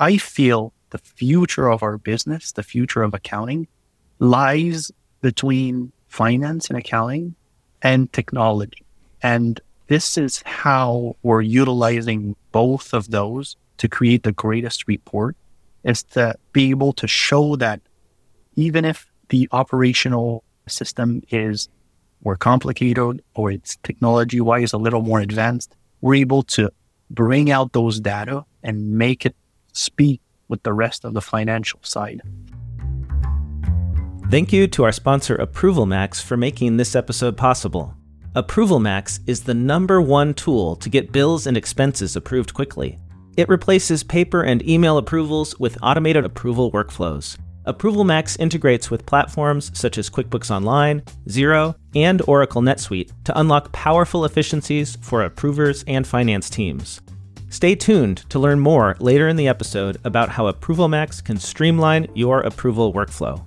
I feel the future of our business, the future of accounting lies between finance and accounting and technology. And this is how we're utilizing both of those to create the greatest report is to be able to show that even if the operational system is more complicated or it's technology wise a little more advanced, we're able to bring out those data and make it speak with the rest of the financial side. Thank you to our sponsor Approval Max for making this episode possible. Approval Max is the number one tool to get bills and expenses approved quickly. It replaces paper and email approvals with automated approval workflows. Approval Max integrates with platforms such as QuickBooks Online, Xero, and Oracle NetSuite to unlock powerful efficiencies for approvers and finance teams. Stay tuned to learn more later in the episode about how Approval Max can streamline your approval workflow.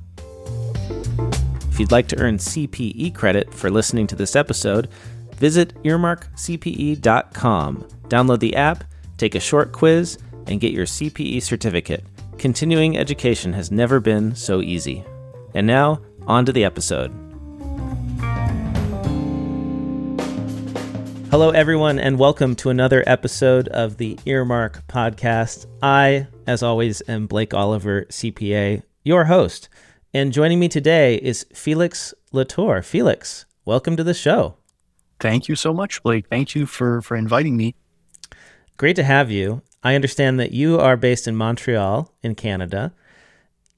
If you'd like to earn CPE credit for listening to this episode, visit earmarkcpe.com. Download the app, take a short quiz, and get your CPE certificate. Continuing education has never been so easy. And now, on to the episode. Hello, everyone, and welcome to another episode of the Earmark Podcast. I, as always, am Blake Oliver, CPA, your host. And joining me today is Felix Latour. Felix, welcome to the show. Thank you so much, Blake. Thank you for, for inviting me. Great to have you. I understand that you are based in Montreal, in Canada.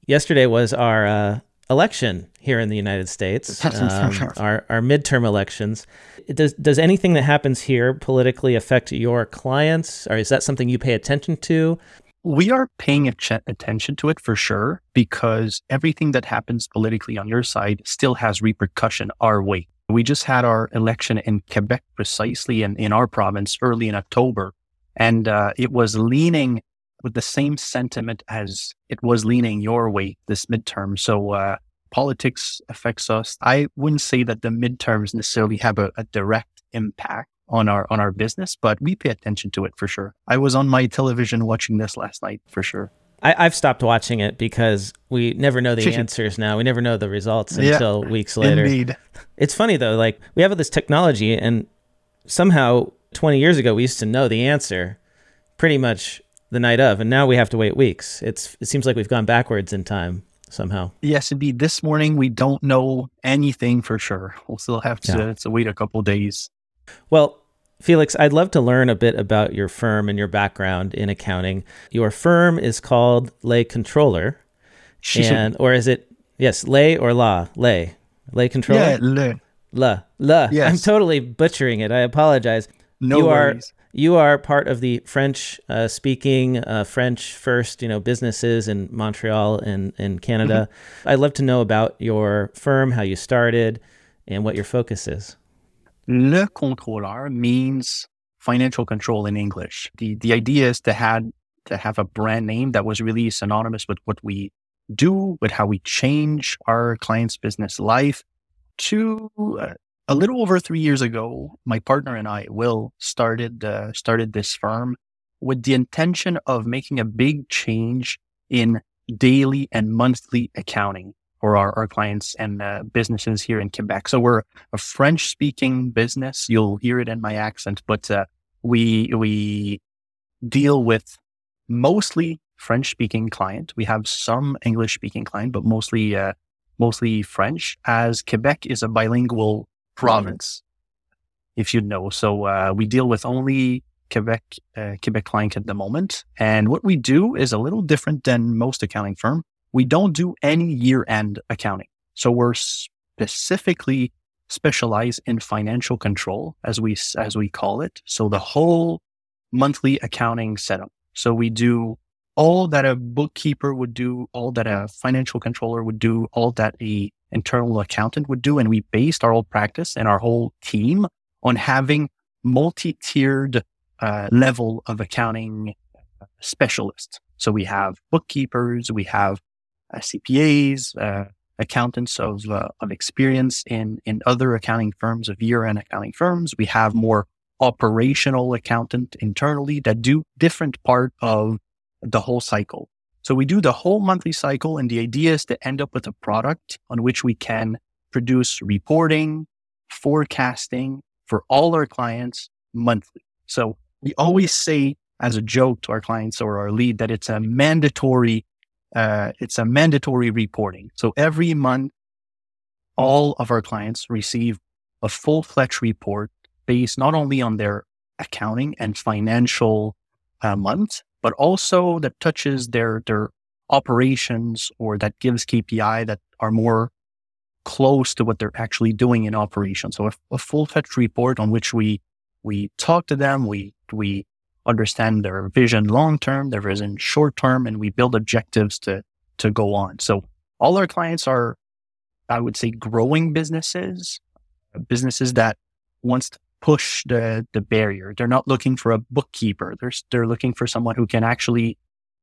Yesterday was our uh, election here in the United States, um, our, our midterm elections. Does, does anything that happens here politically affect your clients, or is that something you pay attention to? we are paying attention to it for sure because everything that happens politically on your side still has repercussion our way. We just had our election in Quebec precisely in, in our province early in October, and uh, it was leaning with the same sentiment as it was leaning your way this midterm. So uh, politics affects us. I wouldn't say that the midterms necessarily have a, a direct impact on our on our business, but we pay attention to it for sure. I was on my television watching this last night for sure. I, have stopped watching it because we never know the answers now. We never know the results until yeah, weeks later. Indeed. It's funny though, like we have this technology and somehow 20 years ago we used to know the answer pretty much the night of and now we have to wait weeks. It's it seems like we've gone backwards in time somehow. Yes, indeed. This morning we don't know anything for sure. We'll still have to, yeah. to wait a couple days. Well, Felix, I'd love to learn a bit about your firm and your background in accounting. Your firm is called Lay Controller, and or is it yes, Lay or La? Lay, Lay Controller? Yeah, Le. La, La. Yes. I'm totally butchering it. I apologize. No you worries. Are, you are part of the French uh, speaking, uh, French first, you know, businesses in Montreal and in Canada. Mm-hmm. I'd love to know about your firm, how you started, and what your focus is. Le contrôleur means financial control in English. The the idea is to have to have a brand name that was really synonymous with what we do, with how we change our clients' business life. To uh, a little over three years ago, my partner and I, Will, started uh, started this firm with the intention of making a big change in daily and monthly accounting for our, our clients and uh, businesses here in Quebec. So we're a French speaking business. You'll hear it in my accent, but uh, we we deal with mostly French speaking client. We have some English speaking client, but mostly uh, mostly French. As Quebec is a bilingual province, if you know, so uh, we deal with only Quebec uh, Quebec client at the moment. And what we do is a little different than most accounting firm we don't do any year end accounting. So we're specifically specialized in financial control as we, as we call it. So the whole monthly accounting setup. So we do all that a bookkeeper would do, all that a financial controller would do, all that a internal accountant would do. And we based our whole practice and our whole team on having multi-tiered uh, level of accounting specialists. So we have bookkeepers, we have uh, CPAs, uh, accountants of uh, of experience in in other accounting firms of year end accounting firms. We have more operational accountant internally that do different part of the whole cycle. So we do the whole monthly cycle and the idea is to end up with a product on which we can produce reporting, forecasting for all our clients monthly. So we always say as a joke to our clients or our lead that it's a mandatory, uh, it's a mandatory reporting. So every month, all of our clients receive a full fledged report based not only on their accounting and financial uh, month, but also that touches their, their operations or that gives KPI that are more close to what they're actually doing in operation. So a, a full fledged report on which we, we talk to them, we, we understand their vision long term, their vision short term, and we build objectives to, to go on. So all our clients are, I would say, growing businesses, businesses that wants to push the, the barrier. They're not looking for a bookkeeper. They're, they're looking for someone who can actually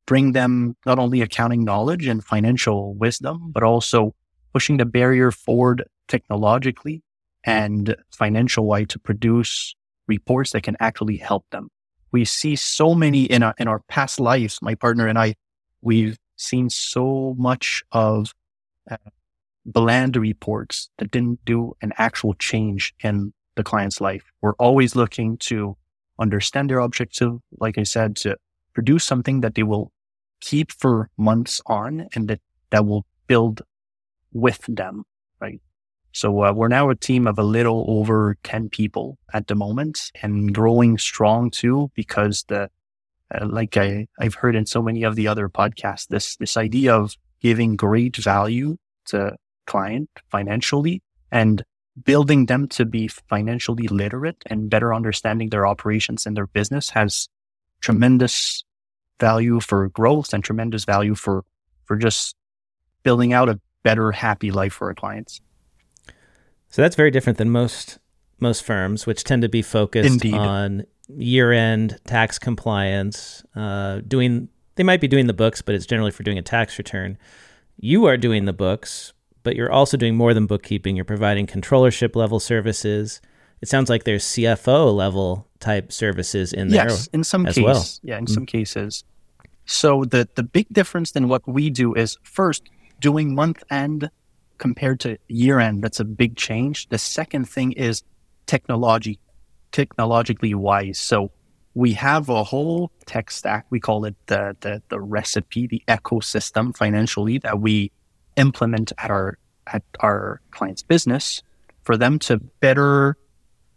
bring them not only accounting knowledge and financial wisdom, but also pushing the barrier forward technologically and financial to produce reports that can actually help them. We see so many in our, in our past lives, my partner and I, we've seen so much of uh, bland reports that didn't do an actual change in the client's life. We're always looking to understand their objective, like I said, to produce something that they will keep for months on and that, that will build with them, right? So uh, we're now a team of a little over 10 people at the moment and growing strong too, because the, uh, like I, I've heard in so many of the other podcasts, this, this idea of giving great value to client financially and building them to be financially literate and better understanding their operations and their business has tremendous value for growth and tremendous value for, for just building out a better, happy life for our clients. So that's very different than most most firms, which tend to be focused Indeed. on year-end tax compliance, uh, doing. They might be doing the books, but it's generally for doing a tax return. You are doing the books, but you're also doing more than bookkeeping. You're providing controllership level services. It sounds like there's CFO level type services in there. Yes, in some cases. Well. Yeah, in mm-hmm. some cases. So the the big difference than what we do is first doing month end compared to year end. That's a big change. The second thing is technology, technologically wise. So we have a whole tech stack. We call it the the, the recipe, the ecosystem financially that we implement at our at our client's business for them to better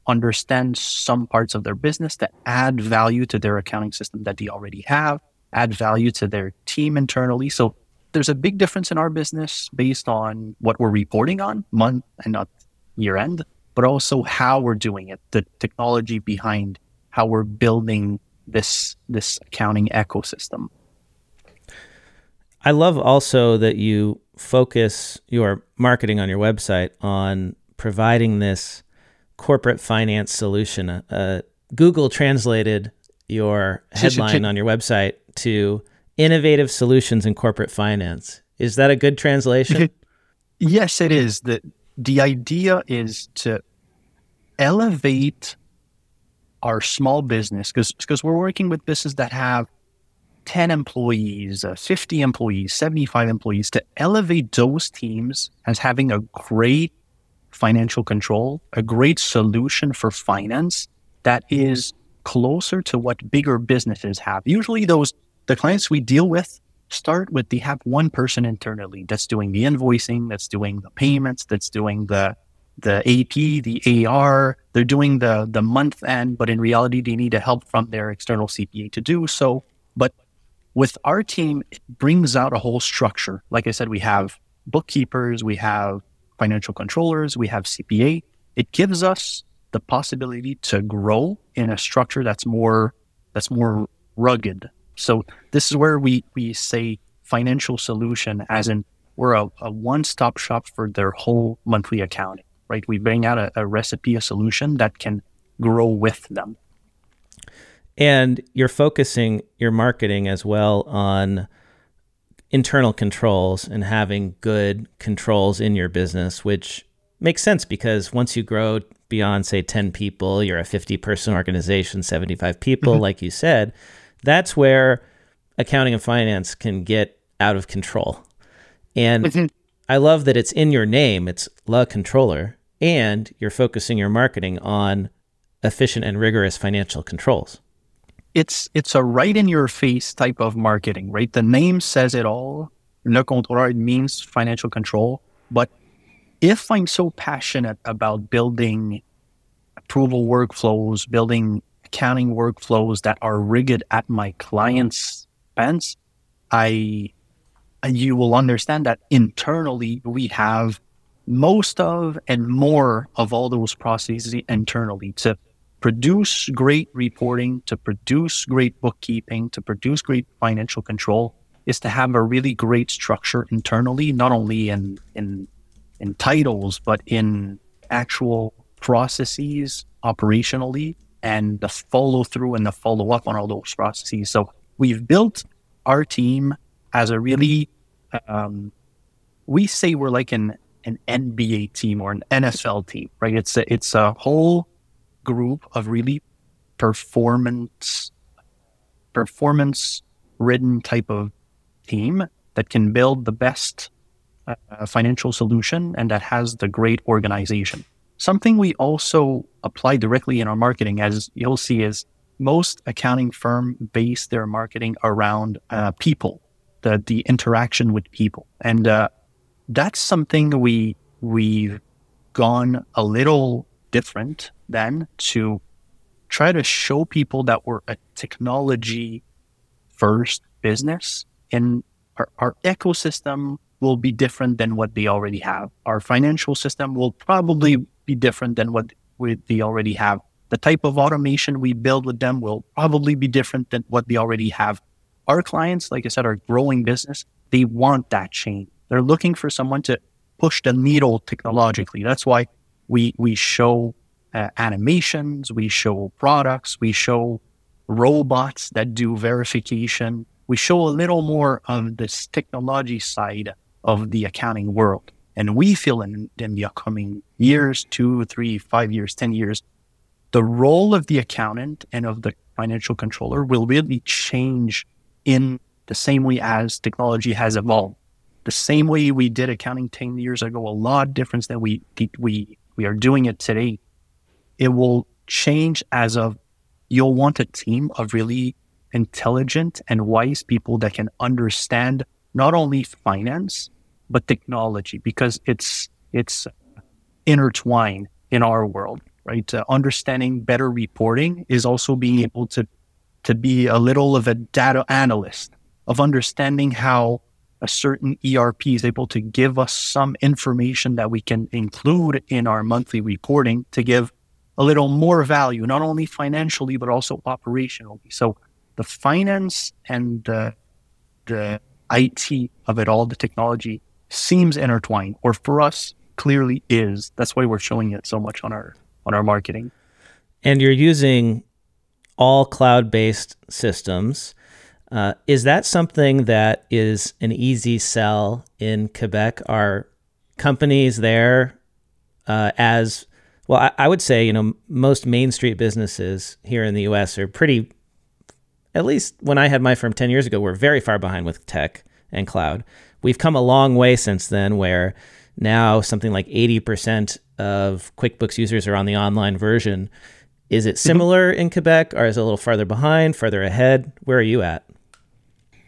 understand some parts of their business that add value to their accounting system that they already have, add value to their team internally. So there's a big difference in our business based on what we're reporting on month and not year end, but also how we're doing it, the technology behind how we're building this this accounting ecosystem. I love also that you focus your marketing on your website on providing this corporate finance solution. Uh, Google translated your headline on your website to innovative solutions in corporate finance. Is that a good translation? yes, it is. The, the idea is to elevate our small business because we're working with businesses that have 10 employees, uh, 50 employees, 75 employees to elevate those teams as having a great financial control, a great solution for finance that is closer to what bigger businesses have. Usually those the clients we deal with start with they have one person internally that's doing the invoicing, that's doing the payments, that's doing the the AP, the AR, they're doing the the month end, but in reality they need a help from their external CPA to do so. But with our team, it brings out a whole structure. Like I said, we have bookkeepers, we have financial controllers, we have CPA. It gives us the possibility to grow in a structure that's more that's more rugged. So this is where we we say financial solution as in we're a, a one-stop shop for their whole monthly accounting, right? We bring out a, a recipe, a solution that can grow with them and you're focusing your marketing as well on internal controls and having good controls in your business, which makes sense because once you grow beyond, say, 10 people, you're a 50 person organization, 75 people, mm-hmm. like you said, that's where accounting and finance can get out of control. And I love that it's in your name, it's La Controller, and you're focusing your marketing on efficient and rigorous financial controls. It's it's a right in your face type of marketing, right? The name says it all. Le Contrôleur it means financial control, but if I'm so passionate about building approval workflows, building accounting workflows that are rigged at my client's expense, I you will understand that internally we have most of and more of all those processes internally to produce great reporting, to produce great bookkeeping, to produce great financial control is to have a really great structure internally, not only in in in titles, but in actual processes operationally and the follow through and the follow up on all those processes. So we've built our team as a really um, we say we're like an an NBA team or an NFL team, right? It's a, it's a whole group of really performance performance ridden type of team that can build the best uh, financial solution and that has the great organization. Something we also apply directly in our marketing, as you'll see, is most accounting firm base their marketing around uh, people, the the interaction with people, and uh, that's something we we've gone a little different than to try to show people that we're a technology first business and our, our ecosystem will be different than what they already have. Our financial system will probably be different than what we, they already have. The type of automation we build with them will probably be different than what they already have. Our clients, like I said, are growing business. They want that change. They're looking for someone to push the needle technologically. That's why we we show uh, animations, we show products, we show robots that do verification. We show a little more of this technology side of the accounting world. And we feel in, in the upcoming years, two, three, five years, 10 years, the role of the accountant and of the financial controller will really change in the same way as technology has evolved the same way we did accounting 10 years ago, a lot different than we, we, we are doing it today. It will change as of you'll want a team of really intelligent and wise people that can understand not only finance, but technology because it's, it's intertwined in our world, right? Uh, understanding better reporting is also being able to, to be a little of a data analyst of understanding how a certain ERP is able to give us some information that we can include in our monthly reporting to give a little more value, not only financially, but also operationally. So the finance and the, the IT of it all, the technology seems intertwined, or for us, clearly is. That's why we're showing it so much on our on our marketing. And you're using all cloud-based systems. Uh, is that something that is an easy sell in Quebec? Are companies there uh, as well? I, I, would say you know most Main Street businesses here in the U.S. are pretty. At least when I had my firm ten years ago, we're very far behind with tech and cloud. We've come a long way since then, where now something like eighty percent of QuickBooks users are on the online version. Is it mm-hmm. similar in Quebec, or is it a little farther behind, further ahead? Where are you at?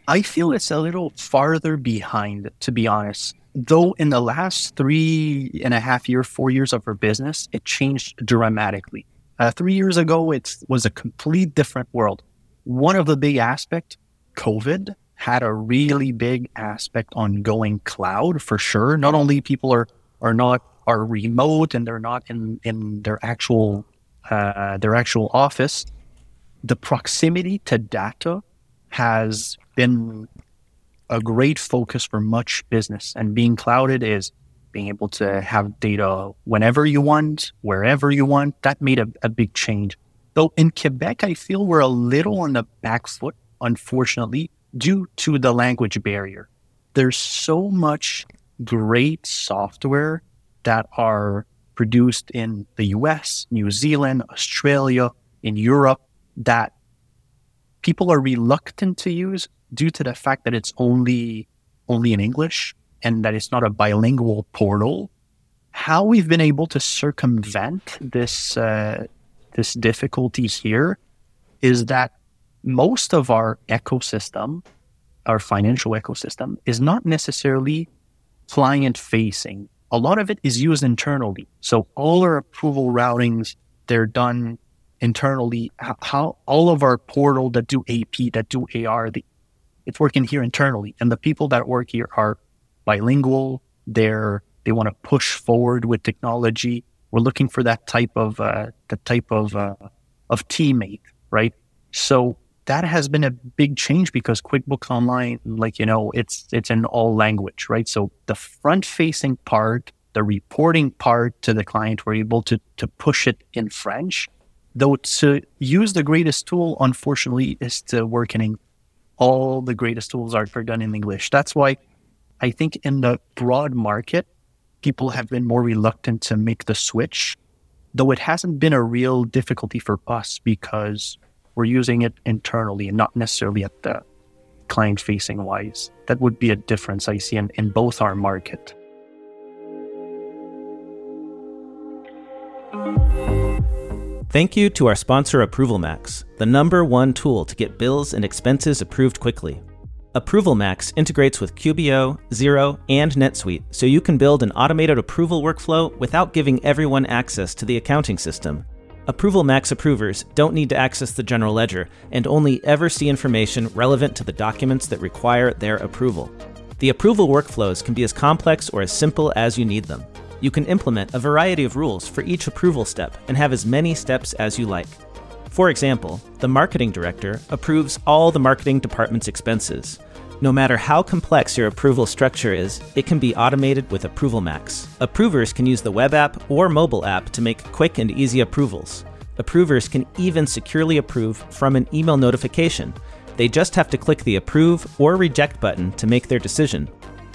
I feel it's a little farther behind, to be honest. Though in the last three and a half year, four years of her business, it changed dramatically. Uh, three years ago, it was a complete different world. One of the big aspects, COVID, had a really big aspect on going cloud for sure. Not only people are are not are remote and they're not in in their actual uh, their actual office, the proximity to data has been a great focus for much business. And being clouded is being able to have data whenever you want, wherever you want. That made a, a big change. Though in Quebec, I feel we're a little on the back foot, unfortunately, due to the language barrier. There's so much great software that are produced in the US, New Zealand, Australia, in Europe that people are reluctant to use due to the fact that it's only only in English and that it's not a bilingual portal, how we've been able to circumvent this uh, this difficulty here is that most of our ecosystem, our financial ecosystem, is not necessarily client facing. A lot of it is used internally. So all our approval routings, they're done internally. How, all of our portal that do AP, that do AR, the, it's working here internally. And the people that work here are bilingual. They're they want to push forward with technology. We're looking for that type of uh, the type of uh, of teammate, right? So that has been a big change because QuickBooks Online, like you know, it's it's in all language, right? So the front facing part, the reporting part to the client, we're able to to push it in French. Though to use the greatest tool, unfortunately, is to work in English. All the greatest tools are for done in English. That's why I think in the broad market, people have been more reluctant to make the switch, though it hasn't been a real difficulty for us because we're using it internally and not necessarily at the client facing wise. That would be a difference I see in, in both our market. Thank you to our sponsor Approval Max, the number one tool to get bills and expenses approved quickly. Approval Max integrates with QBO, Xero, and NetSuite so you can build an automated approval workflow without giving everyone access to the accounting system. Approval Max approvers don't need to access the general ledger and only ever see information relevant to the documents that require their approval. The approval workflows can be as complex or as simple as you need them. You can implement a variety of rules for each approval step and have as many steps as you like. For example, the marketing director approves all the marketing department's expenses. No matter how complex your approval structure is, it can be automated with Approval Max. Approvers can use the web app or mobile app to make quick and easy approvals. Approvers can even securely approve from an email notification. They just have to click the approve or reject button to make their decision.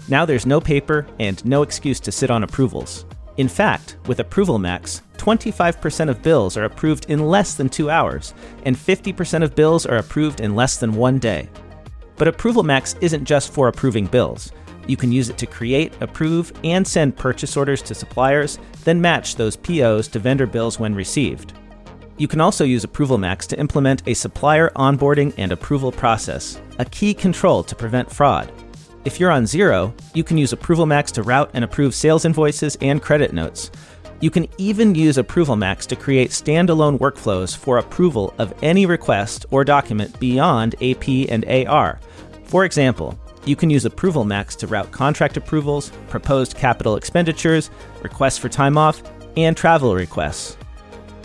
Now there's no paper and no excuse to sit on approvals. In fact, with Approval Max, 25% of bills are approved in less than two hours, and 50% of bills are approved in less than one day. But Approval Max isn't just for approving bills. You can use it to create, approve, and send purchase orders to suppliers, then match those POs to vendor bills when received. You can also use Approval Max to implement a supplier onboarding and approval process, a key control to prevent fraud. If you're on Xero, you can use Approval Max to route and approve sales invoices and credit notes. You can even use Approval Max to create standalone workflows for approval of any request or document beyond AP and AR. For example, you can use Approval Max to route contract approvals, proposed capital expenditures, requests for time off, and travel requests.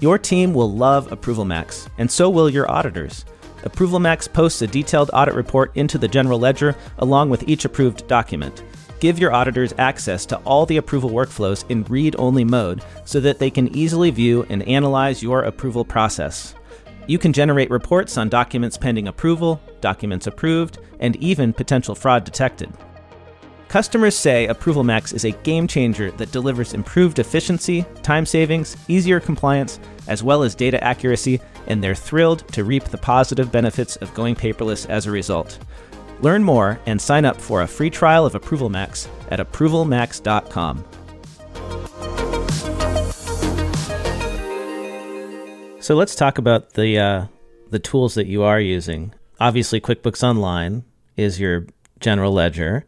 Your team will love Approval Max, and so will your auditors. Approval Max posts a detailed audit report into the general ledger along with each approved document. Give your auditors access to all the approval workflows in read only mode so that they can easily view and analyze your approval process. You can generate reports on documents pending approval, documents approved, and even potential fraud detected. Customers say ApprovalMax is a game changer that delivers improved efficiency, time savings, easier compliance, as well as data accuracy, and they're thrilled to reap the positive benefits of going paperless as a result. Learn more and sign up for a free trial of Approval Max at approvalmax.com. So let's talk about the uh, the tools that you are using. Obviously, QuickBooks Online is your general ledger.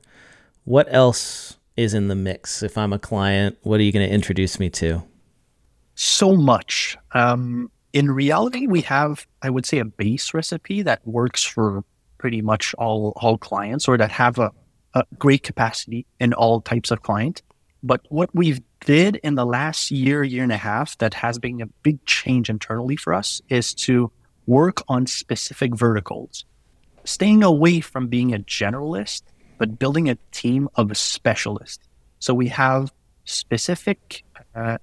What else is in the mix? If I'm a client, what are you going to introduce me to? So much. Um, in reality, we have, I would say, a base recipe that works for pretty much all all clients, or that have a, a great capacity in all types of client. But what we've did in the last year, year and a half, that has been a big change internally for us, is to work on specific verticals, staying away from being a generalist but building a team of specialists. So we have specific uh,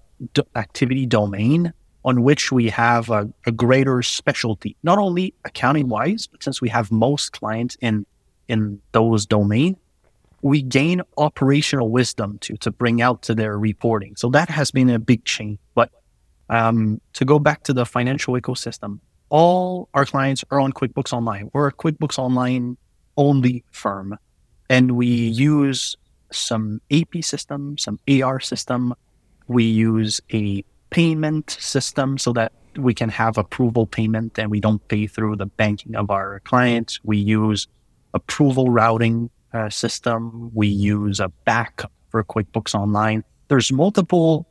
activity domain on which we have a, a greater specialty, not only accounting wise, but since we have most clients in in those domain, we gain operational wisdom to to bring out to their reporting. So that has been a big change. But um, to go back to the financial ecosystem, all our clients are on QuickBooks Online. We're a QuickBooks Online only firm. And we use some AP system, some AR system. We use a payment system so that we can have approval payment and we don't pay through the banking of our clients. We use approval routing uh, system. We use a backup for QuickBooks Online. There's multiple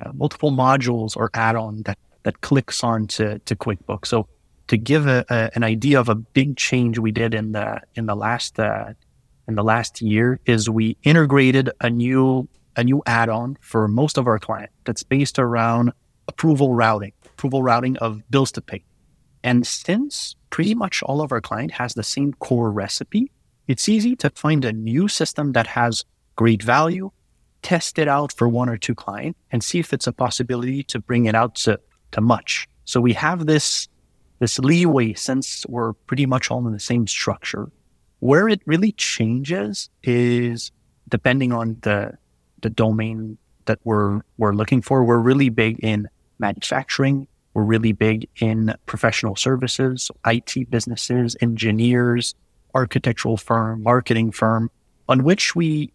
uh, multiple modules or add-on that that clicks on to, to QuickBooks. So to give a, a, an idea of a big change we did in the in the last uh, in the last year is we integrated a new a new add-on for most of our clients that's based around approval routing, approval routing of bills to pay. And since pretty much all of our client has the same core recipe, it's easy to find a new system that has great value, test it out for one or two clients and see if it's a possibility to bring it out to, to much. So we have this this leeway since we're pretty much all in the same structure. Where it really changes is depending on the the domain that we're we're looking for. We're really big in manufacturing. We're really big in professional services, IT businesses, engineers, architectural firm, marketing firm, on which we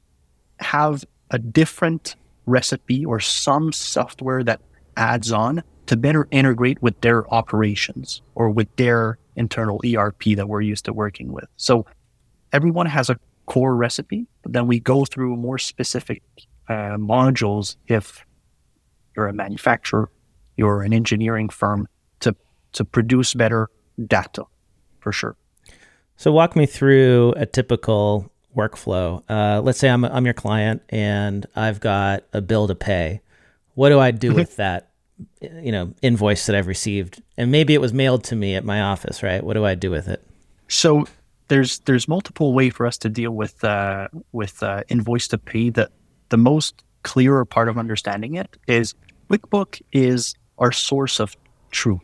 have a different recipe or some software that adds on to better integrate with their operations or with their internal ERP that we're used to working with. So everyone has a core recipe, but then we go through more specific uh, modules if you're a manufacturer, you're an engineering firm to to produce better data for sure. So walk me through a typical workflow. Uh, let's say I'm I'm your client and I've got a bill to pay. What do I do with that you know invoice that I've received, and maybe it was mailed to me at my office, right? What do I do with it? So there's there's multiple way for us to deal with uh, with uh, invoice to pay. The the most clearer part of understanding it is QuickBook is our source of truth.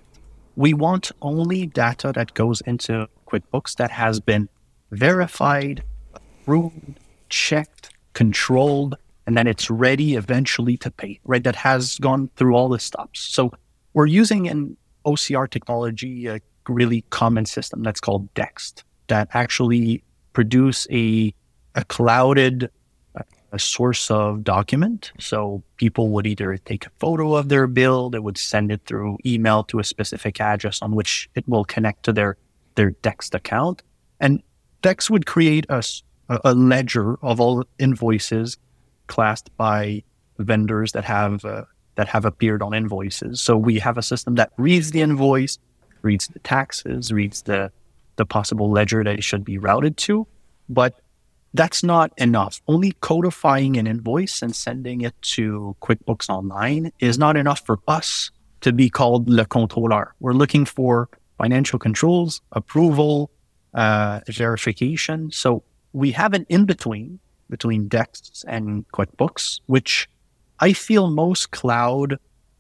We want only data that goes into QuickBooks that has been verified, approved, checked, controlled, and then it's ready eventually to pay, right? That has gone through all the stops. So we're using an OCR technology, a really common system that's called Dext that actually produce a, a clouded a source of document. So people would either take a photo of their bill, they would send it through email to a specific address on which it will connect to their, their Dext account. And Dext would create a, a ledger of all invoices classed by vendors that have uh, that have appeared on invoices. So we have a system that reads the invoice, reads the taxes, reads the the possible ledger that it should be routed to, but that's not enough. Only codifying an invoice and sending it to QuickBooks Online is not enough for us to be called le contrôleur. We're looking for financial controls, approval, uh, verification. So we have an in between between Dext and QuickBooks, which I feel most cloud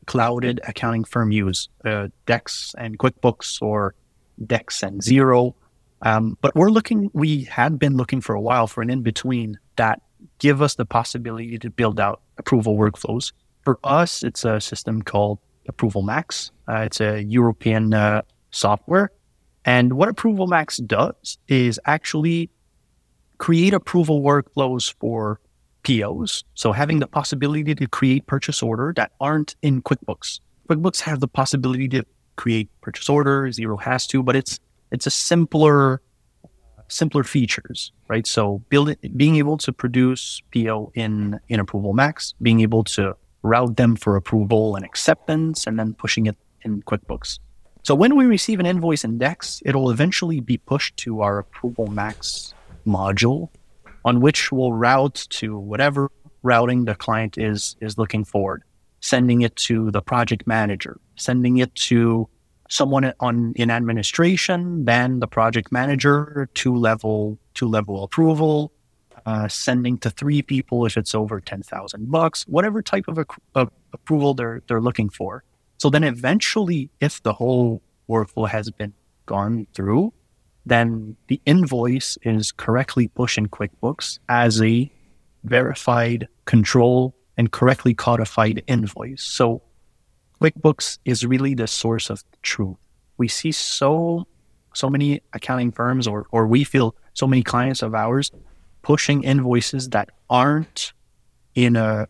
clouded accounting firm use uh, Dext and QuickBooks or Dext and Xero. Um, but we're looking, we had been looking for a while for an in between that give us the possibility to build out approval workflows. For us, it's a system called Approval Max. Uh, it's a European uh, software. And what Approval Max does is actually create approval workflows for POs. So having the possibility to create purchase order that aren't in QuickBooks. QuickBooks has the possibility to create purchase order. Xero has to, but it's it's a simpler simpler features, right? So building being able to produce PO in in Approval Max, being able to route them for approval and acceptance, and then pushing it in QuickBooks. So when we receive an invoice index, it'll eventually be pushed to our Approval Max module on which we'll route to whatever routing the client is is looking for, sending it to the project manager, sending it to someone on in administration, then the project manager, two level two level approval, uh, sending to three people if it's over ten thousand bucks, whatever type of, a, approval they're they're looking for. So then eventually, if the whole workflow has been gone through, then the invoice is correctly pushed in QuickBooks as a verified control and correctly codified invoice. So QuickBooks is really the source of truth. We see so so many accounting firms or or we feel so many clients of ours pushing invoices that aren't in a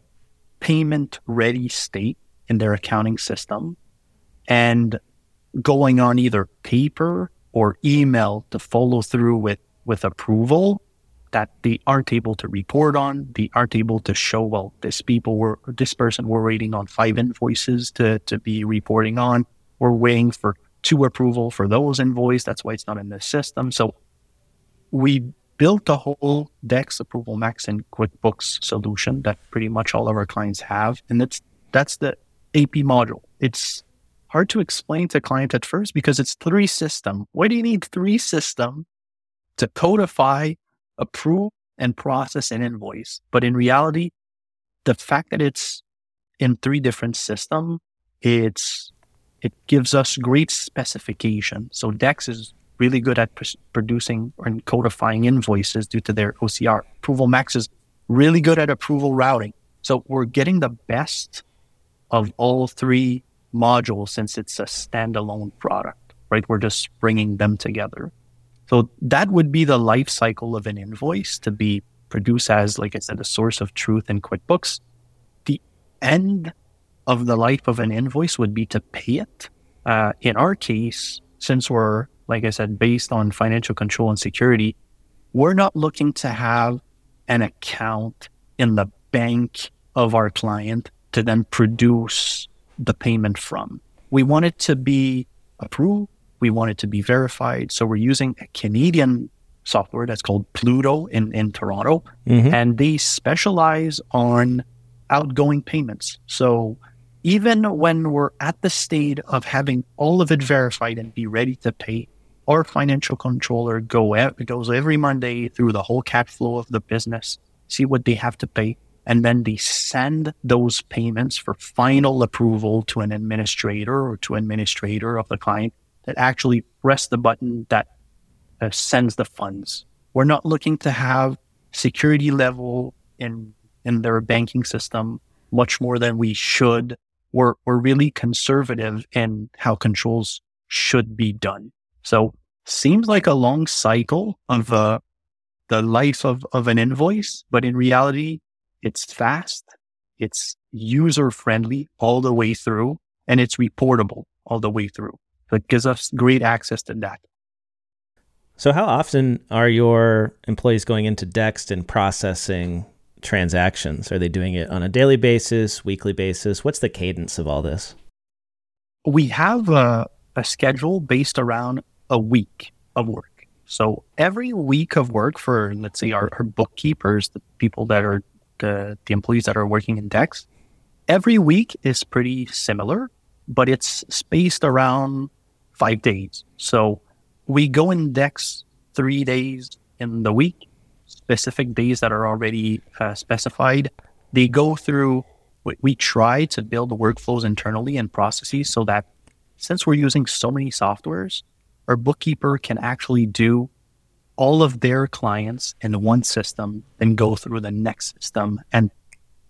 payment ready state in their accounting system and going on either paper or email to follow through with, with approval that they aren't able to report on. They aren't able to show, well, this people were, this person were waiting on five invoices to, to be reporting on. We're waiting for two approval for those invoices. That's why it's not in the system. So we built a whole Dext Approval Max and QuickBooks solution that pretty much all of our clients have. And that's, that's the AP module. It's hard to explain to client at first because it's three system. Why do you need three system to codify, approve, and process an invoice? But in reality, the fact that it's in three different system, it's it gives us great specification. So Dext is really good at pr- producing and codifying invoices due to their OCR. Approval Max is really good at approval routing. So we're getting the best of all three modules since it's a standalone product, right? We're just bringing them together. So that would be the life cycle of an invoice to be produced as, like I said, a source of truth in QuickBooks. The end of the life of an invoice would be to pay it. Uh, in our case, since we're, like I said, based on financial control and security, we're not looking to have an account in the bank of our client to then produce the payment from. We want it to be approved. We want it to be verified. So we're using a Canadian software that's called Plooto in, in Toronto. Mm-hmm. And they specialize on outgoing payments. So even when we're at the state of having all of it verified and be ready to pay, our financial controller go out, goes every Monday through the whole cash flow of the business, see what they have to pay, and then they send those payments for final approval to an administrator or to administrator of the client that actually press the button that uh, sends the funds. We're not looking to have security level in in their banking system much more than we should. We're we're really conservative in how controls should be done. So seems like a long cycle of uh, the life of, of an invoice, but in reality, it's fast, it's user friendly all the way through, and it's reportable all the way through. So it gives us great access to that. So, how often are your employees going into Dext and processing transactions? Are they doing it on a daily basis, weekly basis? What's the cadence of all this? We have a, a schedule based around a week of work. So, every week of work for, let's say, our, our bookkeepers, the people that are the, the employees that are working in Dext, every week is pretty similar, but it's spaced around five days. So we go in Dext three days in the week, specific days that are already uh, specified. They go through, we, we try to build the workflows internally and processes so that since we're using so many softwares, our bookkeeper can actually do all of their clients in one system, then go through the next system and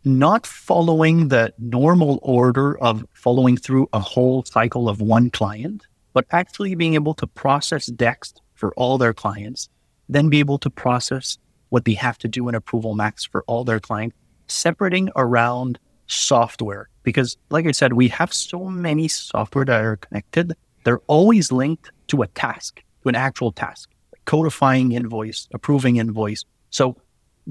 not following the normal order of following through a whole cycle of one client, but actually being able to process Dext for all their clients, then be able to process what they have to do in Approval Max for all their clients, separating around software. Because, like I said, we have so many software that are connected, they're always linked to a task, to an actual task codifying invoice, approving invoice. So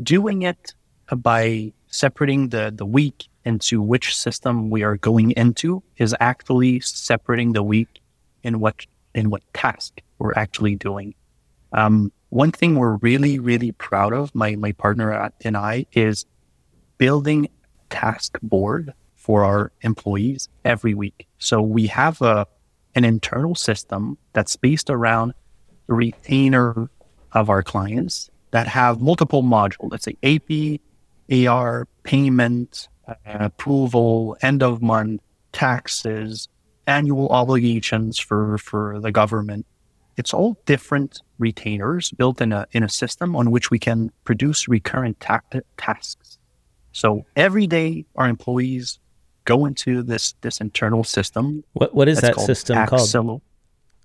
doing it by separating the, the week into which system we are going into is actually separating the week in what in what task we're actually doing. Um, one thing we're really, really proud of, my my partner and I, is building task board for our employees every week. So we have a an internal system that's based around the retainer of our clients that have multiple modules, let's say AP, AR, payment, uh, approval, end of month, taxes, annual obligations for, for the government. It's all different retainers built in a, in a system on which we can produce recurrent ta- tasks. So every day our employees go into this, this internal system. What, what is that system called?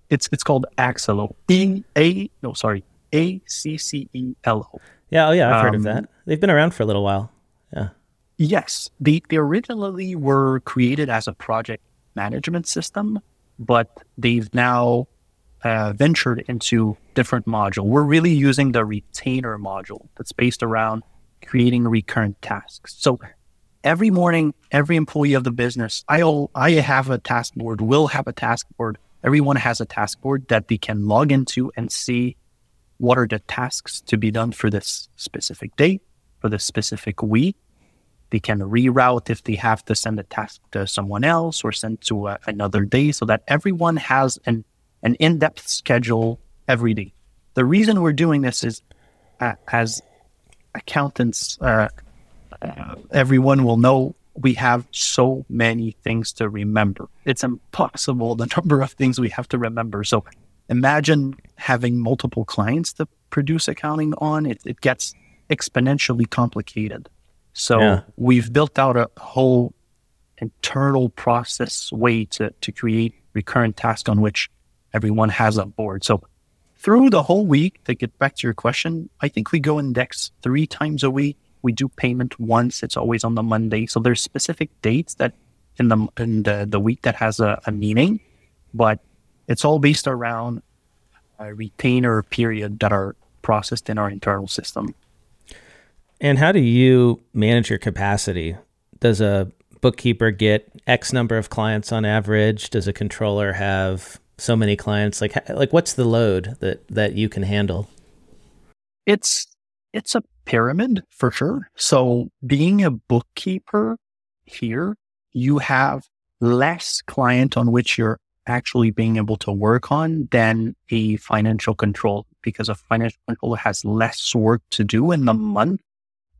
It's it's called Accelo. E A no sorry A C C E L O. Yeah, oh yeah, I've heard of that. Um, They've been around for a little while. Yeah. Yes, they, they originally were created as a project management system, but they've now uh, ventured into different module. We're really using the retainer module that's based around creating recurrent tasks. So every morning, every employee of the business, I'll I have a task board, will have a task board. Everyone has a task board that they can log into and see what are the tasks to be done for this specific day, for this specific week. They can reroute if they have to send a task to someone else or send to a, another day so that everyone has an, an in depth schedule every day. The reason we're doing this is uh, as accountants, uh, uh, everyone will know we have so many things to remember. It's impossible the number of things we have to remember. So imagine having multiple clients to produce accounting on. It, it gets exponentially complicated. So yeah. we've built out a whole internal process way to, to create recurrent tasks on which everyone has on board. So through the whole week, to get back to your question, I think we go in Dext three times a week. We do payment once. It's always on the Monday. So there's specific dates that in the in the, the week that has a, a meaning, but it's all based around a retainer period that are processed in our internal system. And how do you manage your capacity? Does a bookkeeper get X number of clients on average? Does a controller have so many clients? Like, like what's the load that that you can handle? It's it's a pyramid for sure. So being a bookkeeper here, you have less client on which you're actually being able to work on than a financial control because a financial controller has less work to do in the month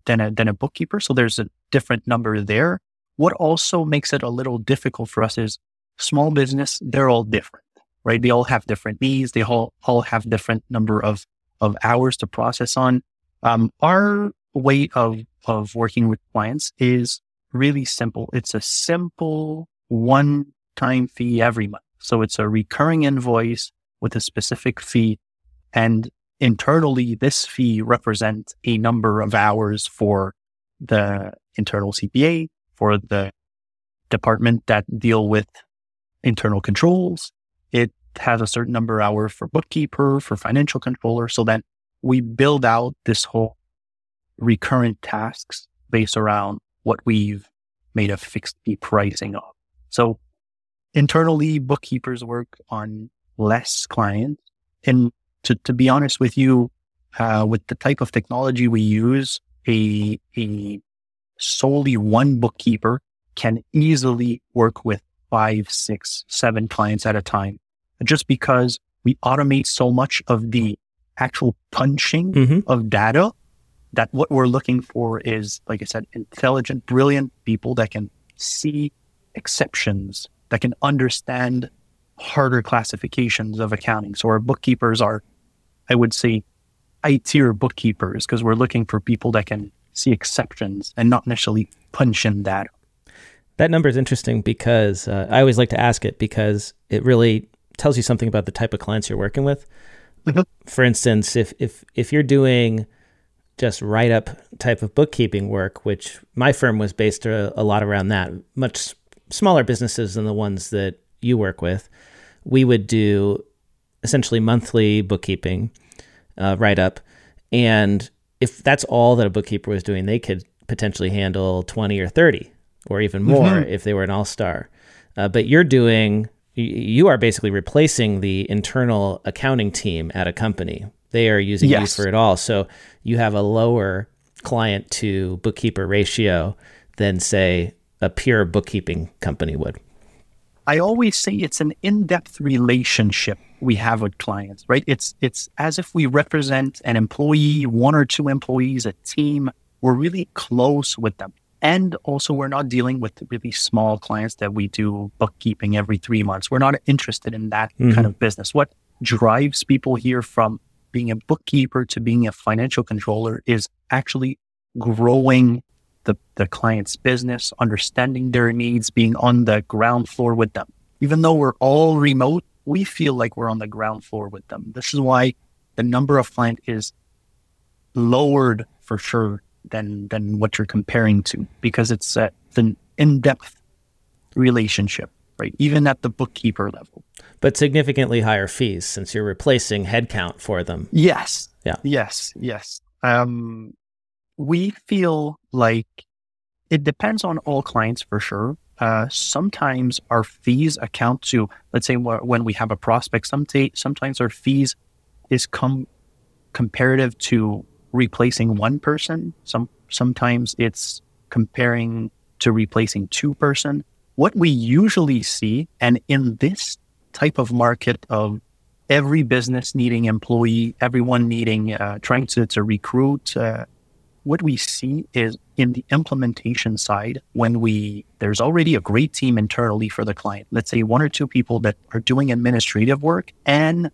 than a, than a bookkeeper. So there's a different number there. What also makes it a little difficult for us is small business, they're all different right? They all have different needs. They all, all have different number of, of hours to process on. Um, our way of, of working with clients is really simple. It's a simple one time fee every month. So it's a recurring invoice with a specific fee. And internally, this fee represents a number of hours for the internal CPA, for the department that deal with internal controls, it has a certain number of hours for bookkeeper, for financial controller. So then we build out this whole recurrent tasks based around what we've made a fixed fee pricing of. So internally, bookkeepers work on less clients. And to, to be honest with you, uh, with the type of technology we use, a, a solely one bookkeeper can easily work with five, six, seven clients at a time just because we automate so much of the actual punching mm-hmm. of data that what we're looking for is, like I said, intelligent, brilliant people that can see exceptions, that can understand harder classifications of accounting. So our bookkeepers are, I would say, high tier bookkeepers because we're looking for people that can see exceptions and not necessarily punch in that. That number is interesting because uh, I always like to ask it because it really tells you something about the type of clients you're working with. Mm-hmm. For instance, if if if you're doing just write up type of bookkeeping work, which my firm was based a, a, lot around that, much smaller businesses than the ones that you work with, we would do essentially monthly bookkeeping uh, write up. And if that's all that a bookkeeper was doing, they could potentially handle 20 or 30 or even more mm-hmm. if they were an all star. Uh, but you're doing you are basically replacing the internal accounting team at a company. They are using yes. you for it all. So you have a lower client to bookkeeper ratio than, say, a pure bookkeeping company would. I always say it's an in-depth relationship we have with clients, right? It's it's as if we represent an employee, one or two employees, a team. We're really close with them. And also, we're not dealing with really small clients that we do bookkeeping every three months. We're not interested in that mm-hmm. kind of business. What drives people here from being a bookkeeper to being a financial controller is actually growing the, the client's business, understanding their needs, being on the ground floor with them. Even though we're all remote, we feel like we're on the ground floor with them. This is why the number of client is lowered for sure than than what you're comparing to because it's uh, an in-depth relationship, right? Even at the bookkeeper level. But significantly higher fees since you're replacing headcount for them. Yes. Yeah. Yes. Yes. Um, we feel like it depends on all clients for sure. Uh, sometimes our fees account to, let's say, when we have a prospect, sometimes our fees is come comparative to replacing one person. Some sometimes it's comparing to replacing two person. What we usually see, and in this type of market of every business needing employee, everyone needing uh, trying to to recruit. Uh, what we see is in the implementation side when we there's already a great team internally for the client. Let's say one or two people that are doing administrative work and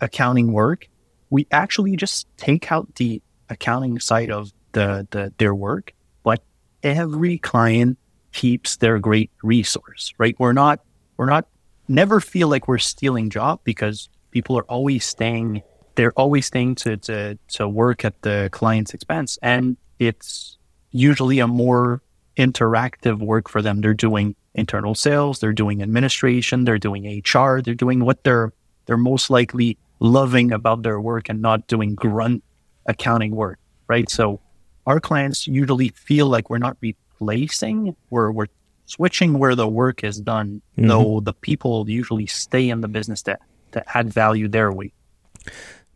accounting work we actually just take out the accounting side of the, the their work but every client keeps their great resource right? We're not we're not never feel like we're stealing job because people are always staying they're always staying to, to, to work at the client's expense. And it's usually a more interactive work for them. They're doing internal sales, they're doing administration, they're doing HR, they're doing what they're they're most likely loving about their work and not doing grunt accounting work. Right. So our clients usually feel like we're not replacing, we're we're switching where the work is done, mm-hmm. though the people usually stay in the business to, to add value their way.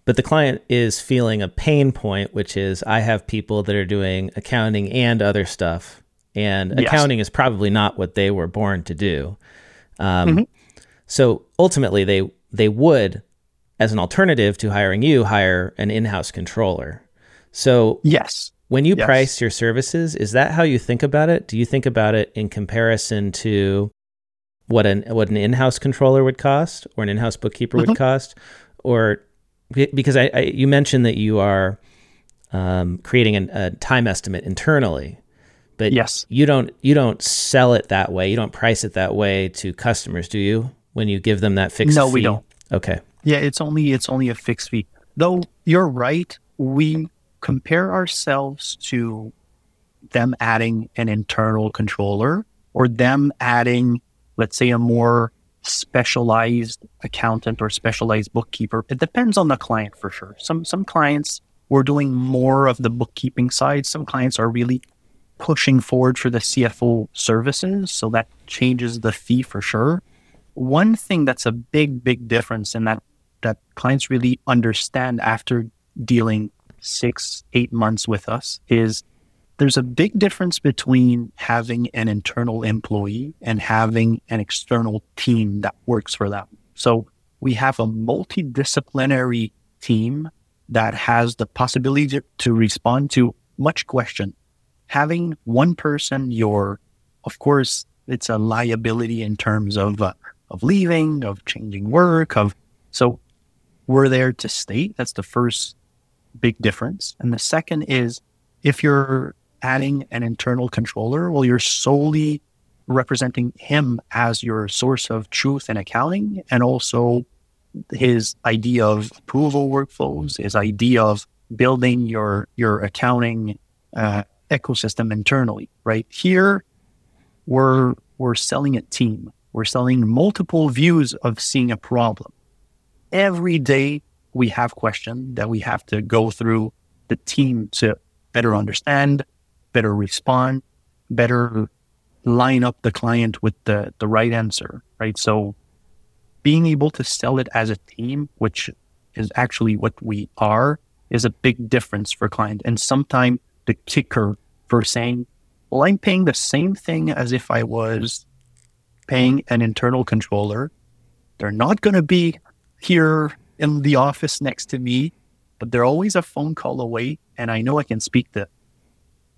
But the client is feeling a pain point, which is I have people that are doing accounting and other stuff. And yes. accounting is probably not what they were born to do. Um, mm-hmm. So ultimately, they they would, as an alternative to hiring you, hire an in-house controller. So yes, when you yes. price your services, is that how you think about it? Do you think about it in comparison to what an what an in-house controller would cost, or an in-house bookkeeper mm-hmm. would cost, or because I, I, you mentioned that you are um, creating an, a time estimate internally, but yes, you don't you don't sell it that way. You don't price it that way to customers, do you? When you give them that fixed fee. no, fee? we don't. Okay. Yeah, it's only it's only a fixed fee. Though you're right, we compare ourselves to them adding an internal controller or them adding, let's say, a more specialized accountant or specialized bookkeeper. It depends on the client for sure. Some some clients we're doing more of the bookkeeping side. Some clients are really pushing forward for the CFO services, so that changes the fee for sure. One thing that's a big big difference in that that clients really understand after dealing 6 8 months with us is there's a big difference between having an internal employee and having an external team that works for them. So we have a multidisciplinary team that has the possibility to, respond to much question. Having one person, your, of course, it's a liability in terms of uh, of leaving, of changing work, of so we're there to stay. That's the first big difference. And the second is if you're adding an internal controller, well, you're solely representing him as your source of truth and accounting, and also his idea of approval workflows, his idea of building your your accounting uh, ecosystem internally. Right here, we're we're selling a team. We're selling multiple views of seeing a problem. Every day we have questions that we have to go through the team to better understand, better respond, better line up the client with the, the right answer, right? So being able to sell it as a team, which is actually what we are, is a big difference for client. And sometimes the kicker for saying, well, I'm paying the same thing as if I was paying an internal controller. They're not going to be here in the office next to me, but they're always a phone call away. And I know I can speak to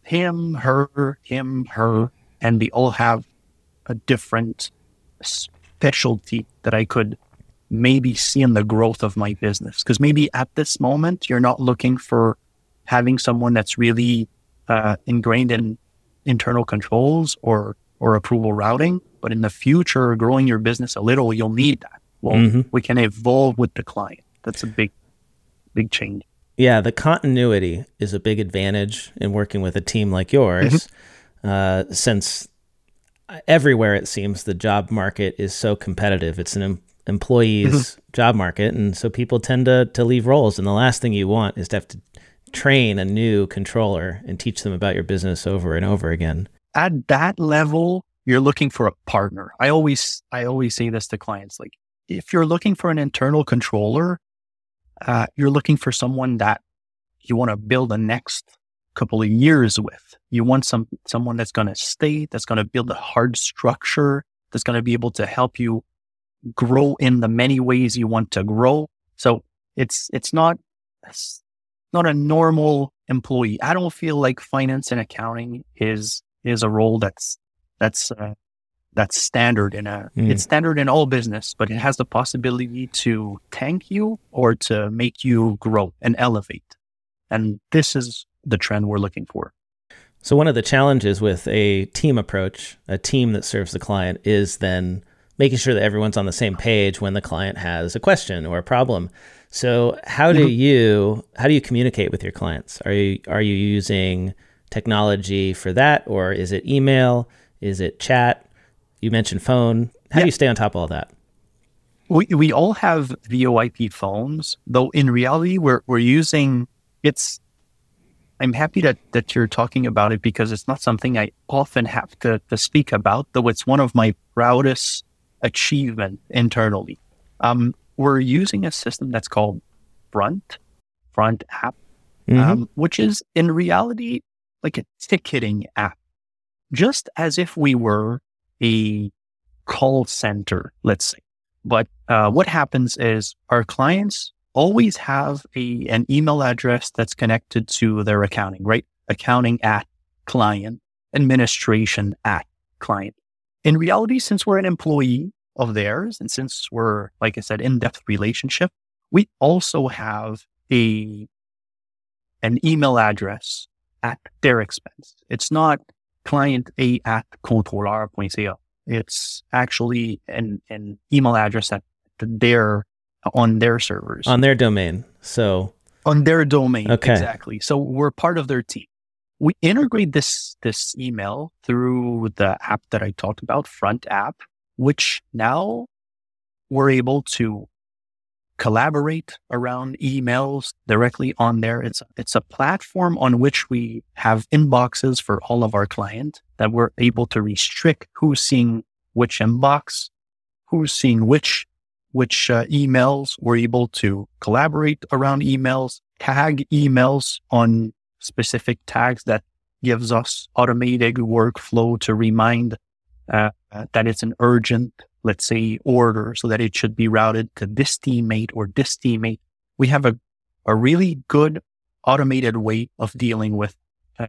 him, her, him, her, and they all have a different specialty that I could maybe see in the growth of my business. Because maybe at this moment, you're not looking for having someone that's really uh, ingrained in internal controls or or approval routing, but in the future, growing your business a little, you'll need that. Well, mm-hmm. we can evolve with the client. That's a big big change. Yeah, the continuity is a big advantage in working with a team like yours, mm-hmm. uh, since everywhere it seems the job market is so competitive. It's an em- employee's mm-hmm. job market, and so people tend to to leave roles. And the last thing you want is to have to train a new controller and teach them about your business over and over again. At that level, you're looking for a partner. I always I always say this to clients like if you're looking for an internal controller, uh, you're looking for someone that you want to build the next couple of years with. You want some someone that's going to stay, that's going to build a hard structure, that's going to be able to help you grow in the many ways you want to grow. So it's it's not it's not a normal employee. I don't feel like finance and accounting is is a role that's that's uh, that's standard in a mm. it's standard in all business, but it has the possibility to tank you or to make you grow and elevate. And this is the trend we're looking for. So one of the challenges with a team approach, a team that serves the client is then making sure that everyone's on the same page when the client has a question or a problem. So how do mm-hmm. you how do you communicate with your clients? Are you are you using technology for that or is it email? Is it chat? You mentioned phone. How yeah. do you stay on top of all that? We we all have VoIP phones, though in reality we're we're using it's I'm happy that that you're talking about it because it's not something I often have to, to speak about, though it's one of my proudest achievement internally. Um, we're using a system that's called Front, Front app, mm-hmm. um, which is in reality like a ticketing app, just as if we were a call center, let's say. But uh, what happens is our clients always have a an email address that's connected to their accounting, right? Accounting at client, administration at client. In reality, since we're an employee of theirs, and since we're, like I said, in-depth relationship, we also have a an email address at their expense. It's not client A at contrôleur.ca. It's actually an, an email address that they're on their servers. On their domain. So on their domain. Okay. Exactly. So we're part of their team. We integrate this this email through the app that I talked about, Front app, which now we're able to collaborate around emails directly on there. It's, it's a platform on which we have inboxes for all of our clients that we're able to restrict who's seeing which inbox, who's seeing which, which uh, emails. We're able to collaborate around emails, tag emails on specific tags that gives us automated workflow to remind uh, that it's an urgent let's say, order so that it should be routed to this teammate or this teammate. We have a, a really good automated way of dealing with, uh,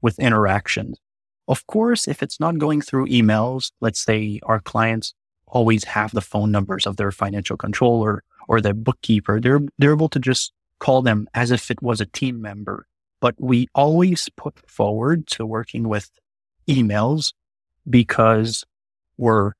with interactions. Of course, if it's not going through emails, let's say our clients always have the phone numbers of their financial controller or their bookkeeper. They're, they're able to just call them as if it was a team member. But we always put forward to working with emails because we're